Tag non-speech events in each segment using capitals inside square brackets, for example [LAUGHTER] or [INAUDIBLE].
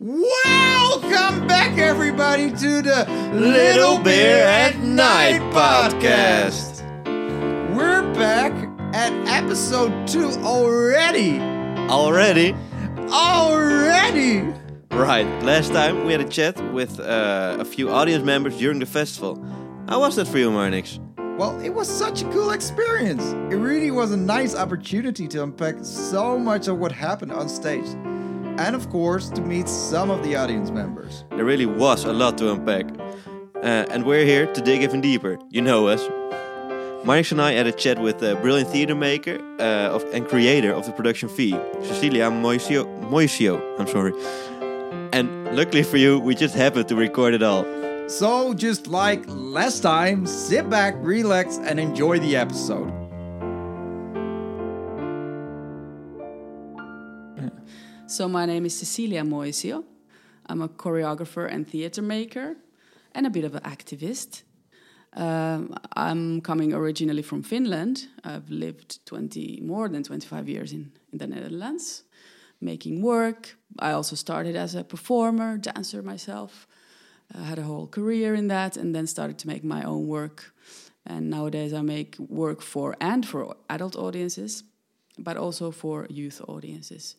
Welcome back, everybody, to the Little Beer at Night podcast. We're back at episode two already. Already? Already! Right, last time we had a chat with uh, a few audience members during the festival. How was that for you, Marnix? Well, it was such a cool experience. It really was a nice opportunity to unpack so much of what happened on stage. And of course, to meet some of the audience members. There really was a lot to unpack. Uh, and we're here to dig even deeper. You know us. Marnix and I had a chat with a brilliant theater maker uh, of, and creator of the production V, Cecilia Moisio, Moisio. I'm sorry. And luckily for you, we just happened to record it all. So, just like last time, sit back, relax, and enjoy the episode. So my name is Cecilia Moisio. I'm a choreographer and theater maker and a bit of an activist. Um, I'm coming originally from Finland. I've lived 20 more than 25 years in, in the Netherlands, making work. I also started as a performer, dancer myself. I had a whole career in that and then started to make my own work. And nowadays I make work for and for adult audiences, but also for youth audiences.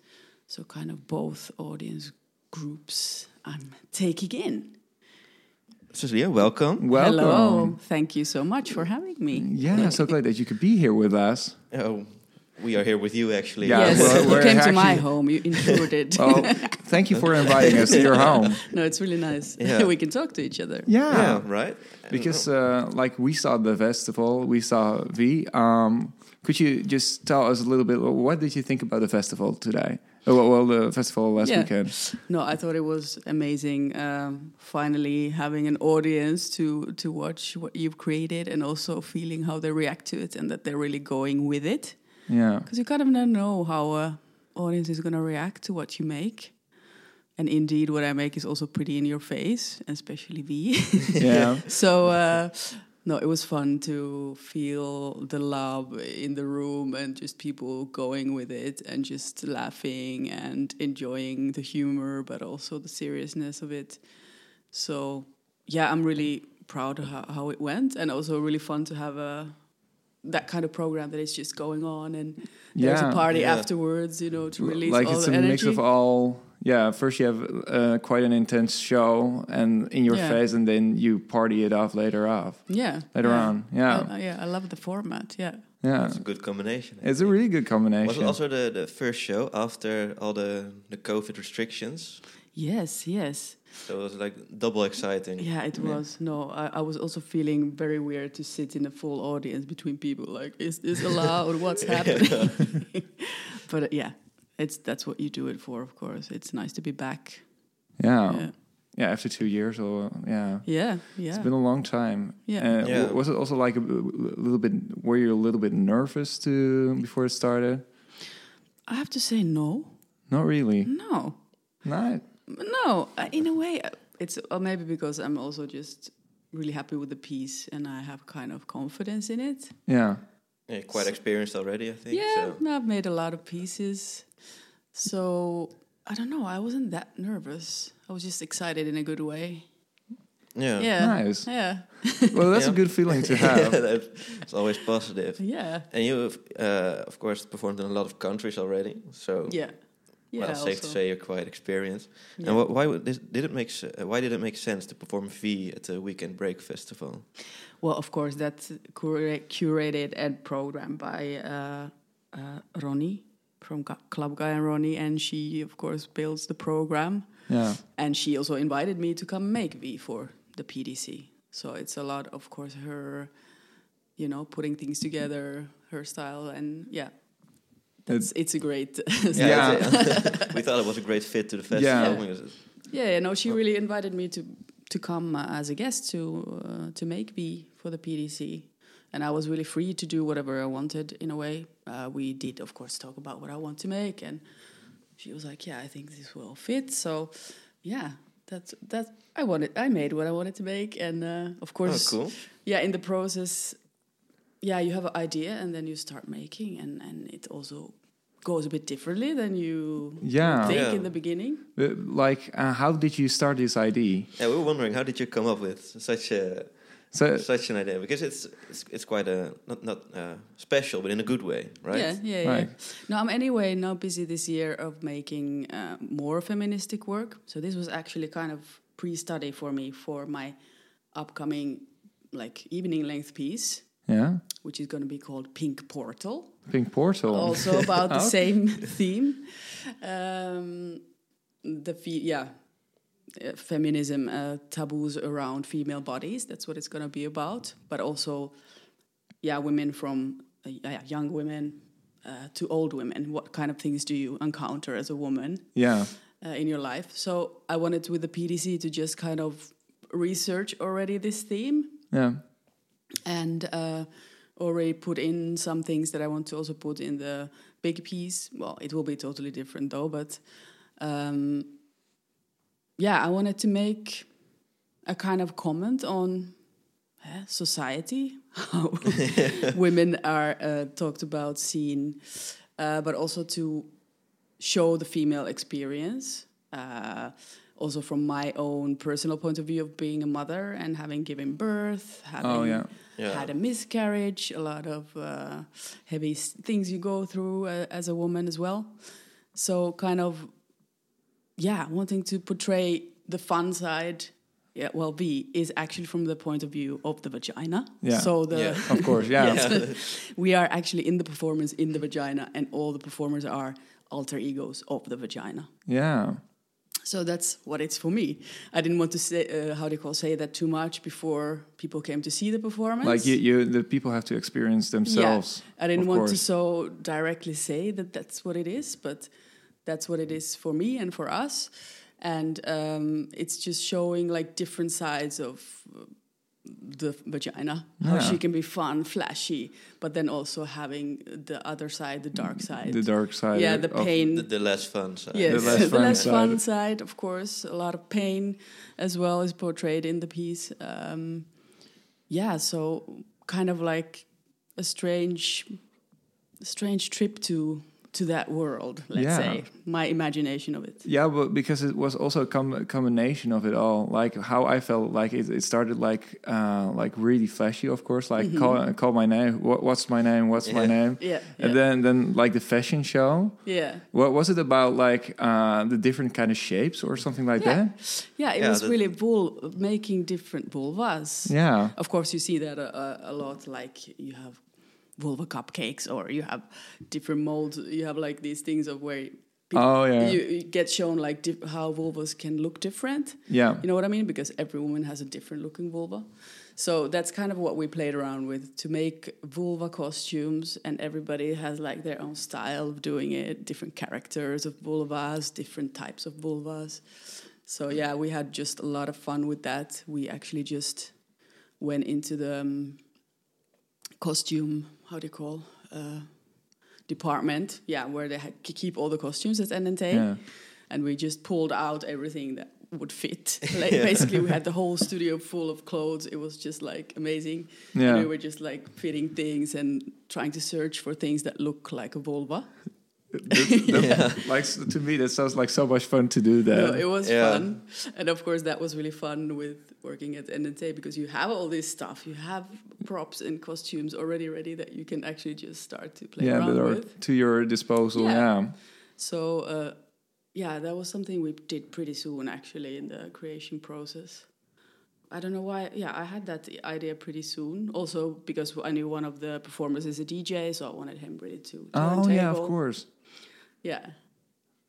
So kind of both audience groups I'm taking in. Cecilia, welcome. Welcome. Hello. Thank you so much for having me. Yeah, so glad that you could be here with us. Oh, we are here with you, actually. Yeah, yes, we're- you we're came to my home. You ensured it. [LAUGHS] Well, thank you for inviting us to your [LAUGHS] home. no, it's really nice. Yeah. [LAUGHS] we can talk to each other. Yeah, Yeah, right? because uh, like we saw the festival, we saw V. Um, could you just tell us a little bit? What did you think about the festival today? Oh, well, the festival last Yeah. weekend. No, I thought it was amazing. Um, finally, having an audience to to watch what you've created, and also feeling how they react to it, and that they're really going with it. Yeah, Because you kind of never know how a audience is going to react to what you make. And indeed, what I make is also pretty in your face, especially V. yeah, [LAUGHS] so uh, no, it was fun to feel the love in the room and just people going with it and just laughing and enjoying the humor, but also the seriousness of it. So yeah, I'm really proud of how, how it went, and also really fun to have a that kind of program that is just going on and there's a party Yeah. afterwards, you know, to release like all it's the a energy. mix of all. Yeah, first you have uh, quite an intense show and in your Yeah. face, and then you party it off later off. yeah, Later yeah. on, yeah. I, I- yeah, I love the format. Yeah. Yeah, It's a good combination. it's a really good Was combination. it also the, the first show after all the, the COVID restrictions? Yes, yes. So it was like double exciting. Yeah, it was. No, I, I was also feeling very weird to sit in a full audience between people. Like, is this allowed? What's [LAUGHS] happening? [LAUGHS] but uh, yeah, it's that's what you do it for, of course. It's nice to be back. yeah. Yeah, Yeah, after two years, or yeah, yeah, yeah. it's been a long time. Yeah. Uh, Yeah. Was it also like a little bit? Were you a little bit nervous to before it started? I have to say no, Not really. no, Not. no. Uh, in a way, uh, it's uh, maybe because I'm also just really happy with the piece and I have kind of confidence in it. Yeah. Yeah, quite experienced already, I think. Yeah, So. I've made a lot of pieces. So I don't know. I wasn't that nervous. I was just excited in a good way. Yeah. Yeah. Nice. Yeah. Well, that's Yeah. a good feeling to [LAUGHS] have. yeah, It's always positive. Yeah. And you, have, uh, of course, performed in a lot of countries already. So, Yeah. Yeah. well, safe to say you're quite experienced. Yeah. And wh- why would this, did it make? s- Uh, why did it make sense to perform V at the Weekend Break Festival? Well, of course, that's cura- curated and programmed by uh, uh, Roni from Club Guy and Roni, and she, of course, builds the program. Yeah. And she also invited me to come make V for the PDC. So it's a lot, of course, her, you know, putting things together, her style, and yeah, it's it's a great. [LAUGHS] Yeah. [LAUGHS] [LAUGHS] we thought it was a great fit to the festival. Yeah. because it's- yeah, you know, she really invited me to to come uh, as a guest to uh, to make V for the PDC, and I was really free to do whatever I wanted. In a way, uh, we did, of course, talk about what I want to make, and she was like, "Yeah, I think this will fit." So, yeah, that's that. I wanted, I made what I wanted to make, and uh, of Oh, course, cool. yeah, in the process, yeah, you have an idea, and then you start making, and and it also goes a bit differently than you Yeah. think Yeah. in the beginning. Uh, like, uh, how did you start this idea? Yeah, we were wondering how did you come up with such a So, such an idea because it's it's, it's quite a not not uh, special but in a good way, right? Yeah, yeah, yeah. Right. No, I'm anyway now busy this year of making uh, more feministic work. So this was actually kind of pre-study for me for my upcoming like evening length piece, yeah, which is going to be called Pink Portal. Pink Portal. Also about the [LAUGHS] Okay. same [LAUGHS] theme. Um, the fe- yeah, feminism uh, taboos around female bodies. That's what it's going to be about. But also, yeah, women from uh, yeah, young women uh, to old women. What kind of things do you encounter as a woman Yeah, uh, in your life? So I wanted with the PDC to just kind of research already this theme yeah, and uh, already put in some things that I want to also put in the big piece. Well, it will be totally different though, but um, yeah, I wanted to make a kind of comment on eh, society, [LAUGHS] how [LAUGHS] women are uh, talked about, seen, uh, but also to show the female experience. Uh, also from my own personal point of view of being a mother and having given birth, having Oh, yeah. Yeah. had a miscarriage, a lot of uh, heavy s- things you go through uh, as a woman as well. So kind of, yeah, wanting to portray the fun side. Yeah, well, V is actually from the point of view of the vagina. Yeah. So the Yeah. [LAUGHS] of course, yeah. Yes. [LAUGHS] we are actually in the performance in the vagina, and all the performers are alter egos of the vagina. Yeah. So that's what it's for me. I didn't want to say uh, how do you call say that too much before people came to see the performance. Like you, you, the people have to experience themselves. Yeah, I didn't of want to so directly say that that's what it is, but that's what it is for me and for us. And um, it's just showing like different sides of the vagina, how she can be fun, flashy, but then also having the other side, the dark side. the dark side. yeah, the pain. The, the less fun side. Yes, The less [LAUGHS] the fun less side. fun side, of course. A lot of pain as well is portrayed in the piece. Um, yeah, so kind of like a strange, strange trip to to that world. Let's Yeah. say my imagination of it. Yeah, but because it was also a com- combination of it all. Like how I felt like it, it started like uh, like really flashy, of course. Like call call my name. What, what's my name? What's my name? Yeah, And then then like the fashion show. yeah. What was it about? Like uh, the different kind of shapes or something like Yeah. that? Yeah, it Yeah, was that- really vul- making different vulvas. Yeah. Of course, you see that a, a, a lot. Like you have vulva cupcakes, or you have different molds. You have like these things of where peop- Oh, yeah. you, you get shown like how vulvas can look different. Yeah. You know what I mean? Because every woman has a different looking vulva. So that's kind of what we played around with to make vulva costumes, and everybody has like their own style of doing it, different characters of vulvas, different types of vulvas. So yeah, we had just a lot of fun with that. We actually just went into the um, costume, how do you call, uh, department, yeah, where they keep all the costumes at NNT Yeah. and we just pulled out everything that would fit. [LAUGHS] Like basically, we had the whole studio full of clothes. It was just like amazing. Yeah. And we were just like fitting things and trying to search for things that look like a vulva. That- that- [LAUGHS] Like to me, that sounds like so much fun to do that. No, it was Yeah. fun, and of course that was really fun with working at NNT because you have all this stuff. You have props and costumes already ready that you can actually just start to play yeah, around that are with. to your disposal. Yeah. Yeah. So uh, yeah, that was something we did pretty soon actually in the creation process. I don't know why. Yeah, I had that idea pretty soon. Also because I knew one of the performers is a DJ, so I wanted him really to. Oh yeah, of course. Yeah,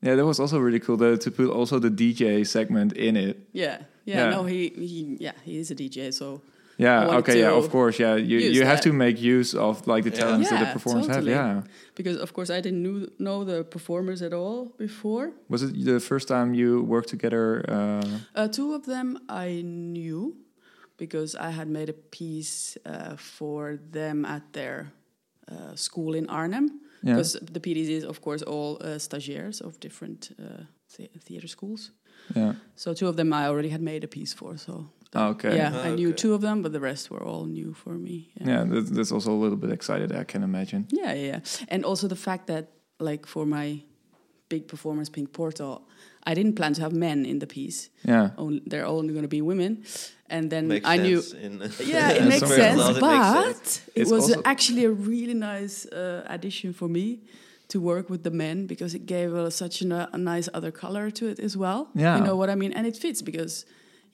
Yeah, that was also really cool though, to put also the DJ segment in it. yeah, yeah. Yeah. No, he, he, yeah, he is a DJ, so Yeah. Okay. Yeah. Of course. Yeah. You you have that. to make use of like the Yeah. talents that the performers totally. have. Yeah. because of course I didn't knew, know the performers at all before. Was it the first time you worked together? Uh, Uh, two of them I knew because I had made a piece uh, for them at their uh, school in Arnhem. Yeah. Because the PDC is, of course, all uh, stagiaires of different uh, the- theater schools. yeah. So two of them I already had made a piece for. So Okay. yeah, Ah, I knew okay. two of them, but the rest were all new for me. Yeah. That, that's also a little bit excited. I can imagine. Yeah, yeah, yeah. And also the fact that like for my big performance, Pink Portal, I didn't plan to have men in the piece. Yeah. Only, they're only going to be women, and then Makes I knew. in, [LAUGHS] Yeah, it [LAUGHS] makes sense, thought it but makes sense. it It's was actually a really nice uh, addition for me to work with the men because it gave uh, such a, a nice other color to it as well. Yeah. you know what I mean, and it fits because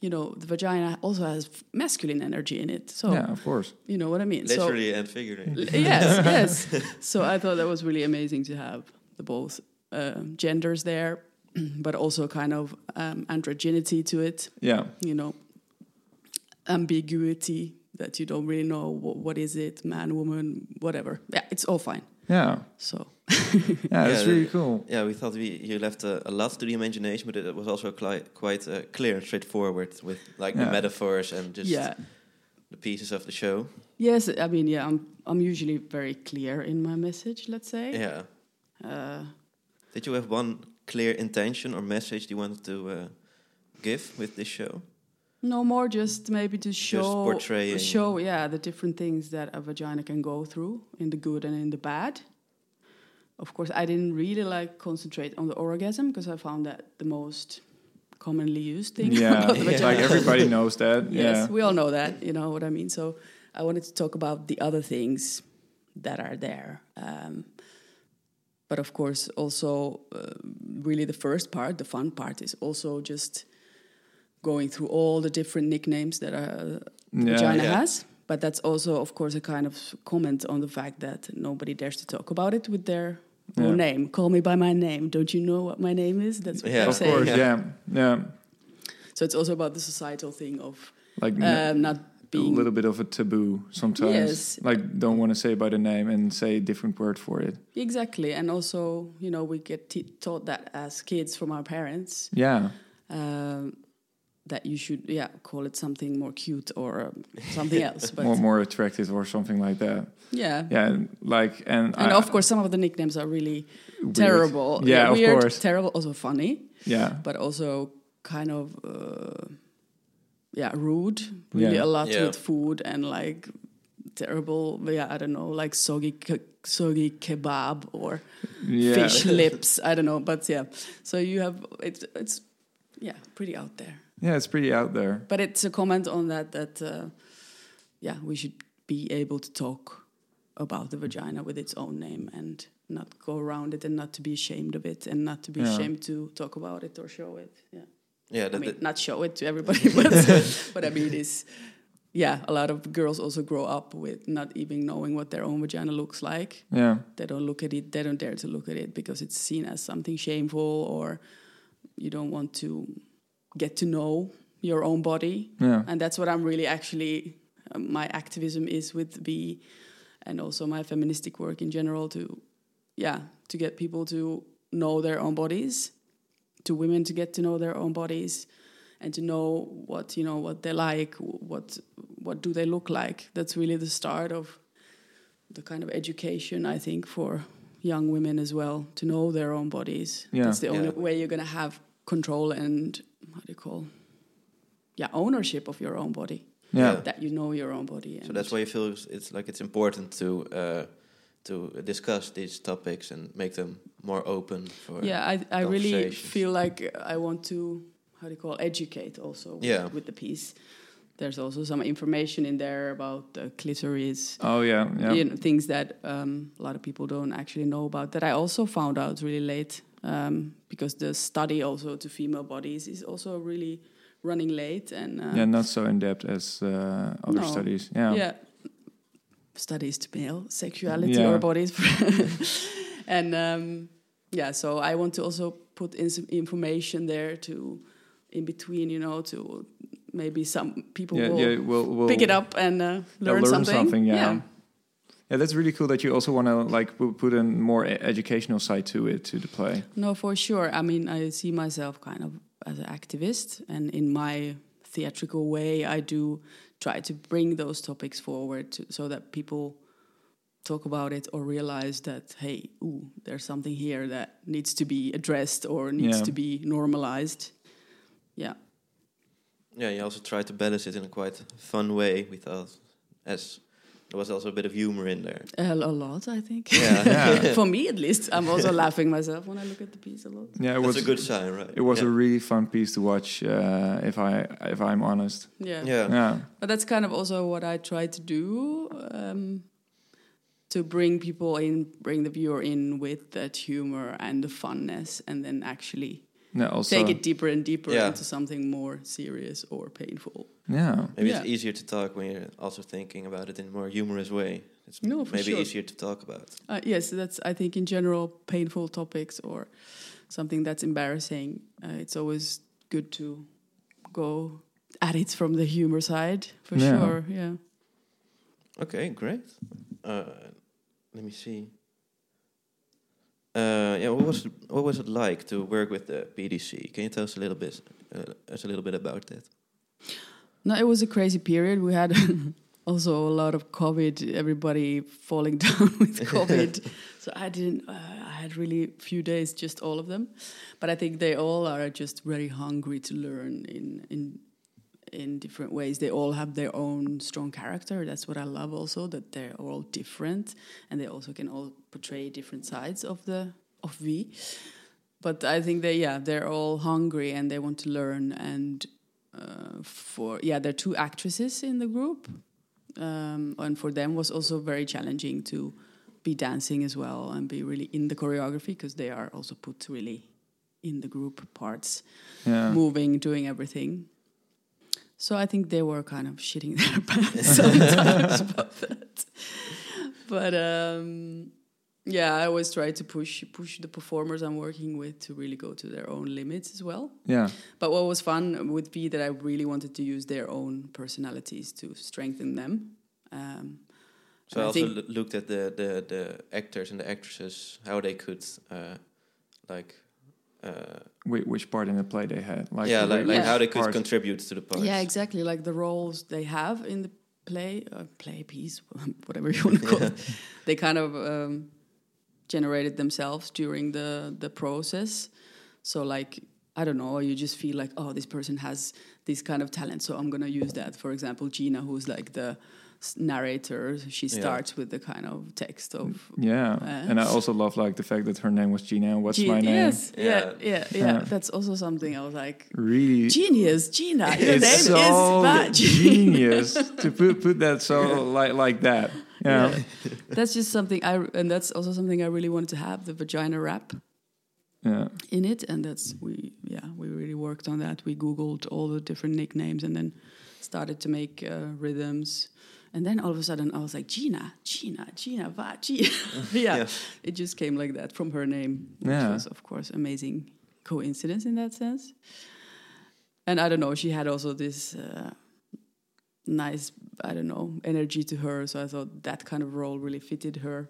you know the vagina also has masculine energy in it. So Yeah, of course. you know what I mean. So literally and figuratively. yes, [LAUGHS] yes. So I thought that was really amazing to have the both uh, genders there, [CLEARS THROAT] but also kind of um, androgenity to it. Yeah. You know, ambiguity that you don't really know what, what is it, man, woman, whatever. Yeah, it's all fine. Yeah. So [LAUGHS] Yeah, that's Yeah, really cool. Yeah, we thought we you left a, a lot to the imagination, but it was also cli- quite uh, clear and straightforward with like the metaphors and just yeah, the pieces of the show. yes. I mean, yeah, I'm I'm usually very clear in my message. Let's say. Yeah. Uh, Did you have one clear intention or message you wanted to uh, give with this show? No more, just maybe to show portraying. show yeah the different things that a vagina can go through in the good and in the bad. Of course, I didn't really like concentrate on the orgasm because I found that the most commonly used thing. Yeah. [LAUGHS] Yeah. Like everybody knows that. [LAUGHS] Yes, Yeah. we all know that. You know what I mean. So I wanted to talk about the other things that are there. Um, but of course, also uh, really the first part, the fun part, is also just going through all the different nicknames that a Yeah. vagina Yeah. has. But that's also, of course, a kind of comment on the fact that nobody dares to talk about it with their Yeah. name. Call me by my name. Don't you know what my name is? That's what Yeah. they're Of saying. course, Yeah. yeah. Yeah. So it's also about the societal thing of Like um, not being a little bit of a taboo sometimes. Yes. Like don't want to say by the name and say a different word for it. Exactly, and also you know we get taught that as kids from our parents Yeah. um, that you should yeah call it something more cute or um, something [LAUGHS] else. But more more attractive or something like that. yeah, Yeah, and like and and I- of course some of the nicknames are really weird. terrible. Yeah, of weird, course. terrible, also funny, Yeah. but also kind of uh, yeah rude. Really Yeah. a lot Yeah. with food and like terrible. Yeah, I don't know, like soggy ke- soggy kebab or. Yeah. fish [LAUGHS] lips. I don't know, but yeah. So you have it's it's yeah pretty out there, Yeah, it's pretty out there. but it's a comment on that that uh, yeah we should be able to talk about the vagina with its own name and not go around it and not to be ashamed of it and not to be Yeah. ashamed to talk about it or show it. Yeah, Yeah, I that, mean that- not show it to everybody, [LAUGHS] but what I mean is. Yeah, a lot of girls also grow up with not even knowing what their own vagina looks like Yeah. they don't look at it they don't dare to look at it because it's seen as something shameful or you don't want to get to know your own body Yeah. and that's what i'm really actually uh, my activism is with v and also my feministic work in general to yeah to get people to know their own bodies to women to get to know their own bodies and to know what you know what they like what what do they look like that's really the start of the kind of education I think for young women as well to know their own bodies. Yeah. That's the only Yeah. way you're going to have control and how do you call yeah ownership of your own body. Yeah. Yeah. That you know your own body. so that's why you feel it's, it's like it's important to uh, to discuss these topics and make them more open for yeah, I I really feel like I want to how do you call educate also Yeah. with the piece. There's also some information in there about the clitoris, Oh yeah. Yeah. you know, things that um, a lot of people don't actually know about that I also found out really late um, because the study also to female bodies is also really running late and uh, Yeah, not so in depth as uh, other No. studies. Yeah. yeah studies to male sexuality Yeah. or bodies [LAUGHS] and um, yeah so i want to also put in some information there to in between you know to maybe some people Yeah, will yeah, we'll, we'll pick it up and uh, learn, learn something, yeah. Yeah, that's really cool that you also want to like put a more educational side to it to the play. No, for sure. I mean, I see myself kind of as an activist, and in my theatrical way, I do try to bring those topics forward to, so that people talk about it or realize that, hey, ooh, there's something here that needs to be addressed or needs Yeah. to be normalized. Yeah. Yeah, you also try to balance it in a quite fun way without as there was also a bit of humor in there. A, a lot, I think. Yeah. [LAUGHS] Yeah. For me, at least, I'm also laughing myself when I look at the piece a lot. Yeah, it That's was a good sign, right? It was yeah. a really fun piece to watch. Uh, if I if I'm honest. Yeah. yeah. Yeah. But that's kind of also what I try to do um, to bring people in, bring the viewer in with that humor and the funness, and then actually Yeah. Also. take it deeper and deeper Yeah. into something more serious or painful. Yeah. Maybe Yeah. it's easier to talk when you're also thinking about it in a more humorous way. It's No, for maybe sure. easier to talk about. Uh, yes, that's I think in general painful topics or something that's embarrassing. Uh, it's always good to go at it from the humor side for Yeah. sure. Yeah. Okay, great. Uh, let me see. Uh, yeah, what was it, what was it like to work with the PDC? Can you tell us a little bit, uh, us a little bit about that? No, it was a crazy period. We had [LAUGHS] also a lot of COVID. Everybody falling [LAUGHS] down with [LAUGHS] COVID. so I didn't. Uh, I had really few days, just all of them. But I think they all are just very hungry to learn in in in different ways. They all have their own strong character. That's what I love. Also that they're all different, and they also can all portray different sides of the of V. But I think they yeah they're all hungry and they want to learn and uh, for yeah there are two actresses in the group um, and for them was also very challenging to be dancing as well and be really in the choreography because they are also put really in the group parts Yeah. moving doing everything so i think they were kind of shitting [LAUGHS] their pants [LAUGHS] sometimes about that but um, yeah i always try to push push the performers i'm working with to really go to their own limits as well Yeah. but what was fun would be that I really wanted to use their own personalities to strengthen them. Um, So I also think- loo- looked at the, the, the actors and the actresses, how they could, uh, like, uh, Whi- which part in the play they had? Like yeah, like, like Yeah. how they could part- contribute to the parts. yeah, exactly. Like the roles they have in the play, uh, play piece, [LAUGHS] whatever you want to call it, they kind of um, generated themselves during the the process. So like I don't know, you just feel like oh, this person has this kind of talent, so I'm gonna use that. For example, Gina, who's like the narrator, she Yeah. starts with the kind of text of Yeah. Uh, and I [LAUGHS] also love like the fact that her name was Gina. and What's Ge- my name? Yes, yeah, Yeah. yeah, yeah, Yeah. That's also something I was like, Really. genius, Gina. Your it's name so is Vaj. genius to put put that so [LAUGHS] like like that. Yeah. Yeah. That's just something I, and that's also something I really wanted to have the vagina rap Yeah. in it, and that's we, yeah, we really worked on that. We googled all the different nicknames, and then started to make uh, rhythms. And then all of a sudden, I was like, Gina, Gina, Gina, Va, Gina. [LAUGHS] yeah, Yeah. it just came like that from her name, which Yeah. was, of course, amazing coincidence in that sense. And I don't know, she had also this uh, nice, I don't know, energy to her. So I thought that kind of role really fitted her.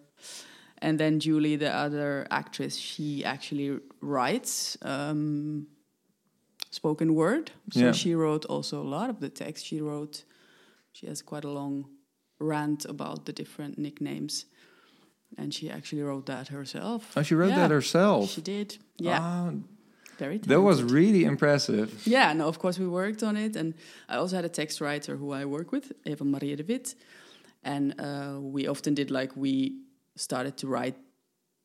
And then Julie, the other actress, she actually writes um, spoken word. So Yeah. she wrote also a lot of the text. She wrote, she has quite a long rant about the different nicknames. And she actually wrote that herself. Oh, she wrote Yeah, that herself. She did. Yeah. Ah, very that was really impressive. Yeah, no, of course we worked on it, and I also had a text writer who I work with, Eva Maria de Wit, and uh, we often did like we started to write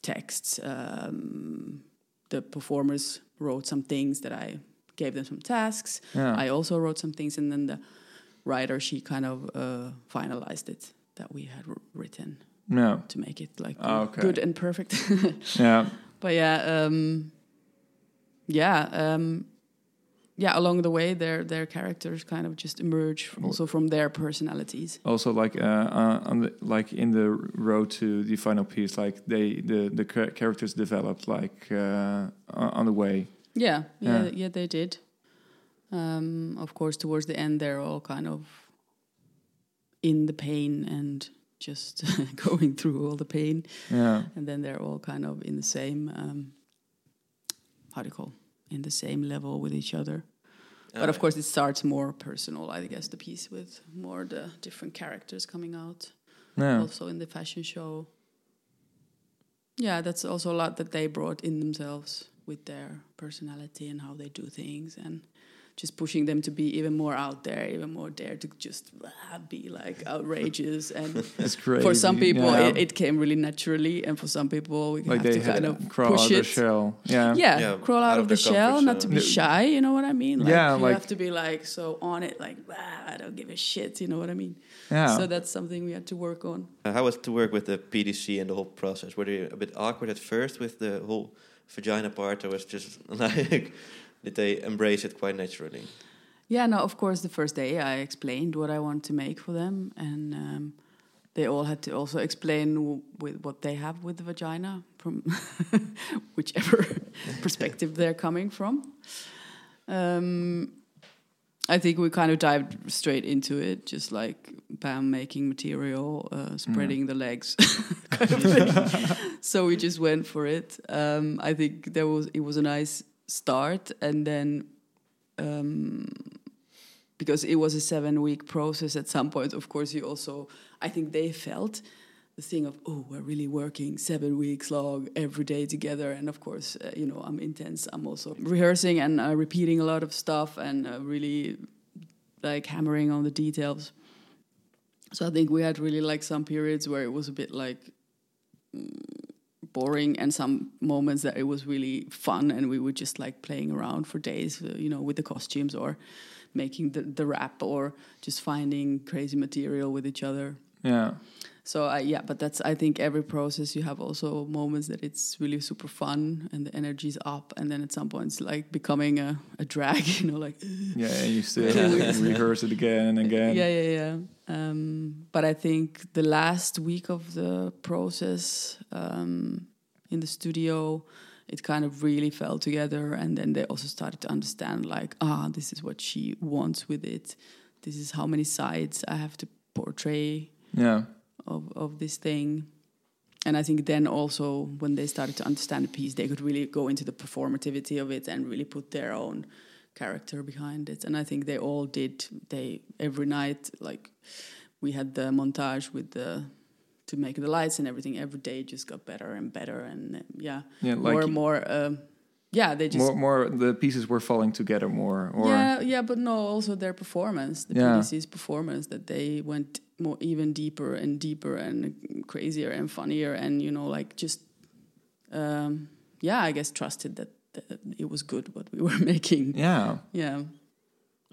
texts. Um, the performers wrote some things that I gave them some tasks. Yeah. I also wrote some things, and then the writer she kind of uh, finalized it that we had wr- written yeah. to make it like Ah, okay. good and perfect. [LAUGHS] Yeah. But yeah, um, yeah, um, yeah. Along the way, their their characters kind of just emerge also from their personalities. Also, like uh, uh, on the like in the road to the final piece, like they the the characters developed like uh, on on the way. Yeah, yeah, Yeah. yeah. they did. Um, of course, towards the end, they're all kind of in the pain and just [LAUGHS] going through all the pain, Yeah. and then they're all kind of in the same um, how do you call in the same level with each other. But of Uh, course, it starts more personal, I guess, the piece with more the different characters coming out. Yeah. Also in the fashion show. Yeah, that's also a lot that they brought in themselves with their personality and how they do things and just pushing them to be even more out there, even more dare to just ah, be like outrageous. [LAUGHS] And It's crazy. for some people, yeah. it, it came really naturally, and for some people, we like have they to kind of crawl push out of it. the shell. Yeah. Yeah, Yeah, crawl out, out of of the their shell, not to be shy. You know what I mean? Like, Yeah, you like- have to be like so on it, like ah, I don't give a shit. You know what I mean? Yeah. So that's something we had to work on. Uh, how was to work with the PDC and the whole process? Were they a bit awkward at first with the whole vagina part, I was just [LAUGHS] like did they embrace it quite naturally? Yeah, no, of course, the first day I explained what I want to make for them, and um, they all had to also explain w- with what they have with the vagina from [LAUGHS] whichever [LAUGHS] perspective they're coming from. Um, I think we kind of dived straight into it, just like bam, making material, uh, spreading the legs, [LAUGHS] kind of thing. so we just went for it. Um, I think there was it was a nice start, and then um, because it was a seven week process at some point of course you also i think they felt the thing of oh we're really working seven weeks long every day together. And of course uh, you know i'm intense i'm also rehearsing and uh, repeating a lot of stuff and uh, really like hammering on the details. So i think we had really like some periods where it was a bit like mm, boring and some moments that it was really fun and we were just like playing around for days uh, you know with the costumes or making the, the rap or just finding crazy material with each other Yeah. so I, yeah but that's i think every process you have also moments that it's really super fun and the energy's up and then at some point it's like becoming a, a drag [LAUGHS] you know like Yeah. And you still [LAUGHS] rehearse it again and again. yeah, yeah, yeah. Um, but I think the last week of the process um, in the studio, it kind of really fell together, and then they also started to understand, like, ah, this is what she wants with it. This is how many sides I have to portray Yeah. of of this thing. And I think then also when they started to understand the piece, they could really go into the performativity of it and really put their own character behind it. And I think they all did. They every night like we had the montage with the to make the lights and everything. Every day just got better and better, and uh, yeah, Yeah. more and more. Um, yeah, they just more, more, the pieces were falling together more. Or yeah, yeah, but no, also their performance, the Yeah. PDC's performance, that they went more even deeper and deeper and crazier and funnier, and you know, like just, um, yeah, I guess trusted that it was good what we [LAUGHS] were making. yeah. Yeah,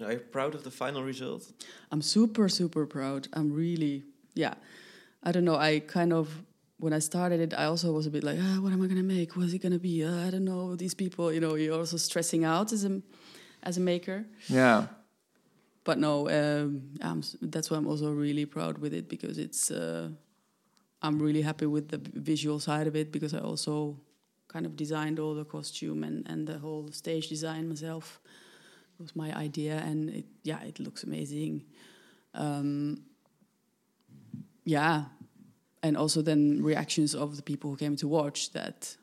Are you proud of the final result? I'm super super proud. I'm really yeah. I don't know. I kind of when I started it, I also was a bit like, ah, what am I gonna make? What is it gonna be? Uh, I don't know. These people, you know, you're also stressing out as a as a maker. Yeah. but no, um, I'm, that's why I'm also really proud with it because it's. Uh, I'm really happy with the visual side of it because I also kind of designed all the costume and, and the whole stage design myself. It was my idea, and it, yeah, it looks amazing. Um, yeah, and also then reactions of the people who came to watch that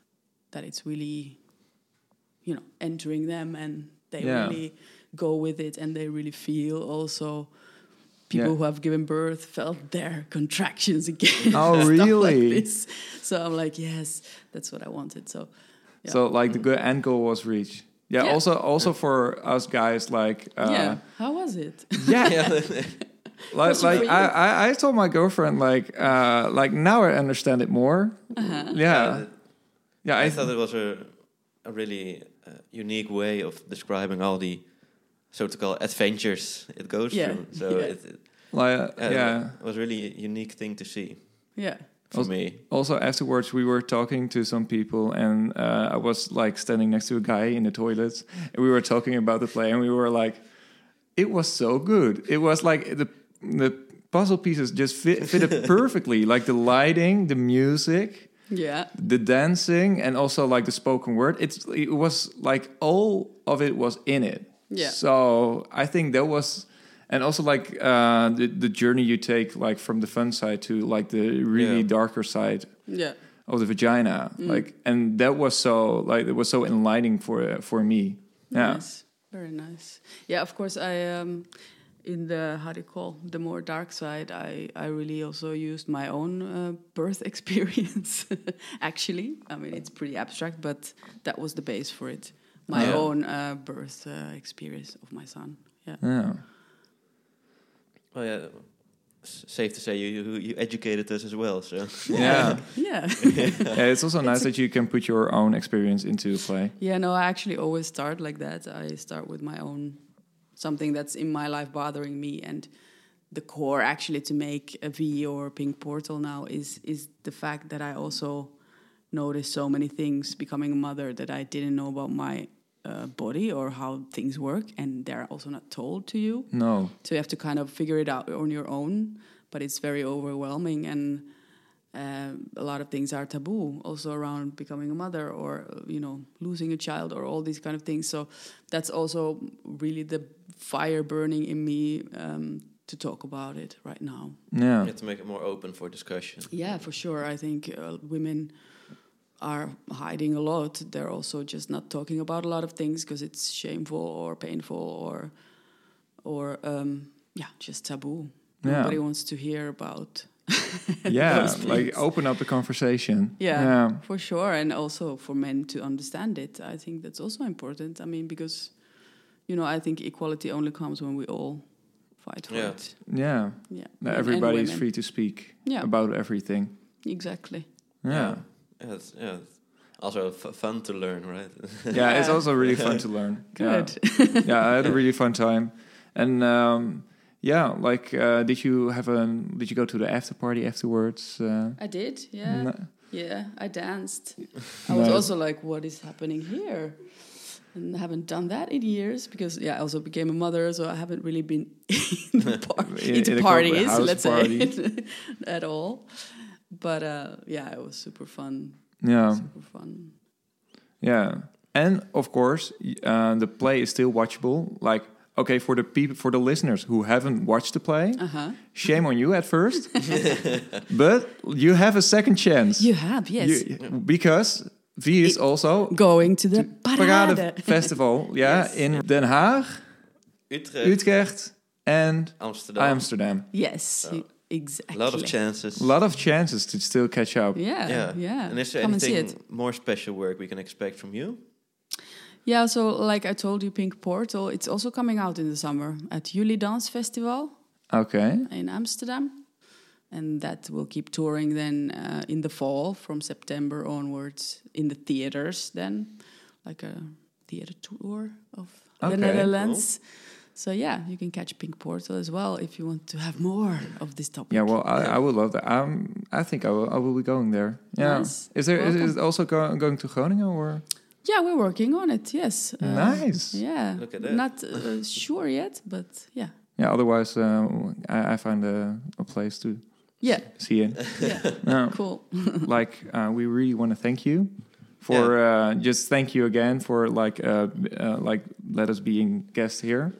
that it's really, you know, entering them and they Yeah. really go with it and they really feel also people Yeah. who have given birth felt their contractions [LAUGHS] again. Oh, stuff really? Like this. So I'm like, yes, that's what I wanted. So yeah. So like the good end goal was reached. Yeah, Yeah. Also, also for us guys, like uh, yeah, how was it? yeah, [LAUGHS] like like? I, I I told my girlfriend like uh like now I understand it more. Uh-huh. Yeah, yeah. I, I, thought it was a, a really uh, unique way of describing all the so to call adventures it goes Yeah, through. So yeah. it, it, like uh, yeah. it was really a unique thing to see yeah. for Also- me. Also, afterwards, we were talking to some people, and uh, I was like standing next to a guy in the toilets, and we were talking about the play, and we were like, "It was so good. It was like the the puzzle pieces just fit fitted [LAUGHS] perfectly, like the lighting, the music, Yeah. the dancing, and also like the spoken word. It's it was like all of it was in it. Yeah. So I think that was. And also, like uh, the the journey you take, like from the fun side to like the really Yeah. darker side, Yeah. of the vagina Mm. like and that was so like it was so enlightening for for me yeah Nice. Very nice. Yeah, of course I um in the how do you call the more dark side I I really also used my own uh, birth [LAUGHS] experience actually. I mean it's pretty abstract but that was the base for it my Yeah. own uh, birth uh, experience of my son. Yeah. Yeah. Well, yeah. s- Safe to say you, you you educated us as well. So Yeah. [LAUGHS] [LAUGHS] Yeah. yeah, it's also [LAUGHS] nice that you can put your own experience into play. yeah, no, I actually always start like that. I start with my own something that's in my life bothering me and the core actually to make a V or pink portal now is is the fact that I also noticed so many things becoming a mother that I didn't know about my uh, body or how things work and they're also not told to you. No. So you have to kind of figure it out on your own, but it's very overwhelming and um, a lot of things are taboo also around becoming a mother or uh, you know losing a child or all these kind of things so that's also really the fire burning in me um, to talk about it right now Yeah. you have to make it more open for discussion. yeah for sure i think uh, women are hiding a lot they're also just not talking about a lot of things because it's shameful or painful or or um, yeah just taboo Yeah. nobody wants to hear about [LAUGHS] Yeah. Like open up the conversation. Yeah, Yeah. for sure, and also for men to understand it. I think that's also important. I mean, because you know, I think equality only comes when we all fight for Yeah. it. Yeah. Yeah, Now Everybody is free to speak Yeah. about everything. Exactly. Yeah. Yeah, it's, yeah. it's Also f- fun to learn, right? [LAUGHS] Yeah, it's also really fun to learn. [LAUGHS] Yeah. Good. [LAUGHS] yeah, I had a really fun time, and um, yeah, like, uh, did you have a? Did you go to the after party afterwards? Uh, I did. Yeah. no? Yeah, I danced. I was Nice. also like, what is happening here? And I haven't done that in years because yeah, I also became a mother, so I haven't really been in the par- In- into in parties, let's party. say, at all. But uh, yeah, it was super fun. Yeah, Super fun. yeah, and of course, uh, the play is still watchable. Like, okay, for the people, for the listeners who haven't watched the play, Uh huh. shame on you at first, [LAUGHS] but you have a second chance. You have yes. You- because V is It- also Going to the Parade parade. [LAUGHS] Festival, yeah, Yes. in Den Haag, Utrecht, Utrecht, and Amsterdam. Amsterdam. Yes, you- exactly. A lot of chances. A lot of chances to still catch up. Yeah, Yeah. yeah. And is there Come anything it. more special work we can expect from you? Yeah, so like I told you, Pink Portal, it's also coming out in the summer at Julidans Festival Okay. in Amsterdam. And that will keep touring then uh, in the fall from September onwards in the theaters then, like a theater tour of Okay, the Netherlands. So yeah, you can catch Pink Portal as well if you want to have more of this topic. Yeah, well, I, I would love that. Um, I think I will. I will be going there. Yeah. Nice. Is there? Is, is it also go, going to Groningen or? Yeah, we're working on it. Yes. Uh, Nice. Yeah. Look at that. Not uh, sure yet, but yeah. Yeah. Otherwise, uh, I, I find a, a place to Yeah. see it. Yeah. No, [LAUGHS] cool. like uh, we really want to thank you for uh, just thank you again for like uh, uh, like let us being guest here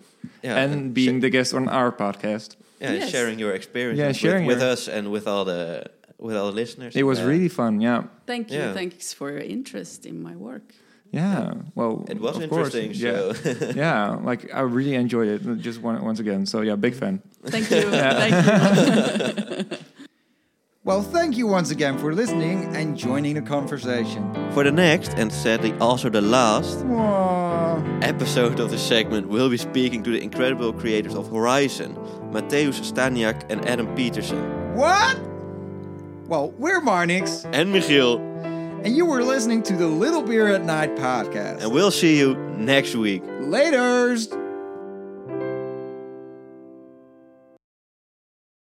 Yeah, and being sh- the guest on our podcast. yeah, Yes. sharing your experience Yeah, with, sharing with your- us and with all the with all the listeners. It was Uh, really fun. Yeah. Thank you. Yeah. Thanks for your interest in my work. Yeah. Well, It was of course, interesting. Yeah. So [LAUGHS] yeah, like I really enjoyed it. Just one, once again. So yeah, big fan. Thank you. [LAUGHS] Thank you. [LAUGHS] Well, thank you once again for listening and joining the conversation. for the next and sadly also the last Aw. episode of the segment, we'll be speaking to the incredible creators of Horizon, Mateusz Staniak and Adam Peterson, What? Well, we're Marnix, and Michiel, and you were listening to the Little Beer at Night podcast. and we'll see you next week. Laters!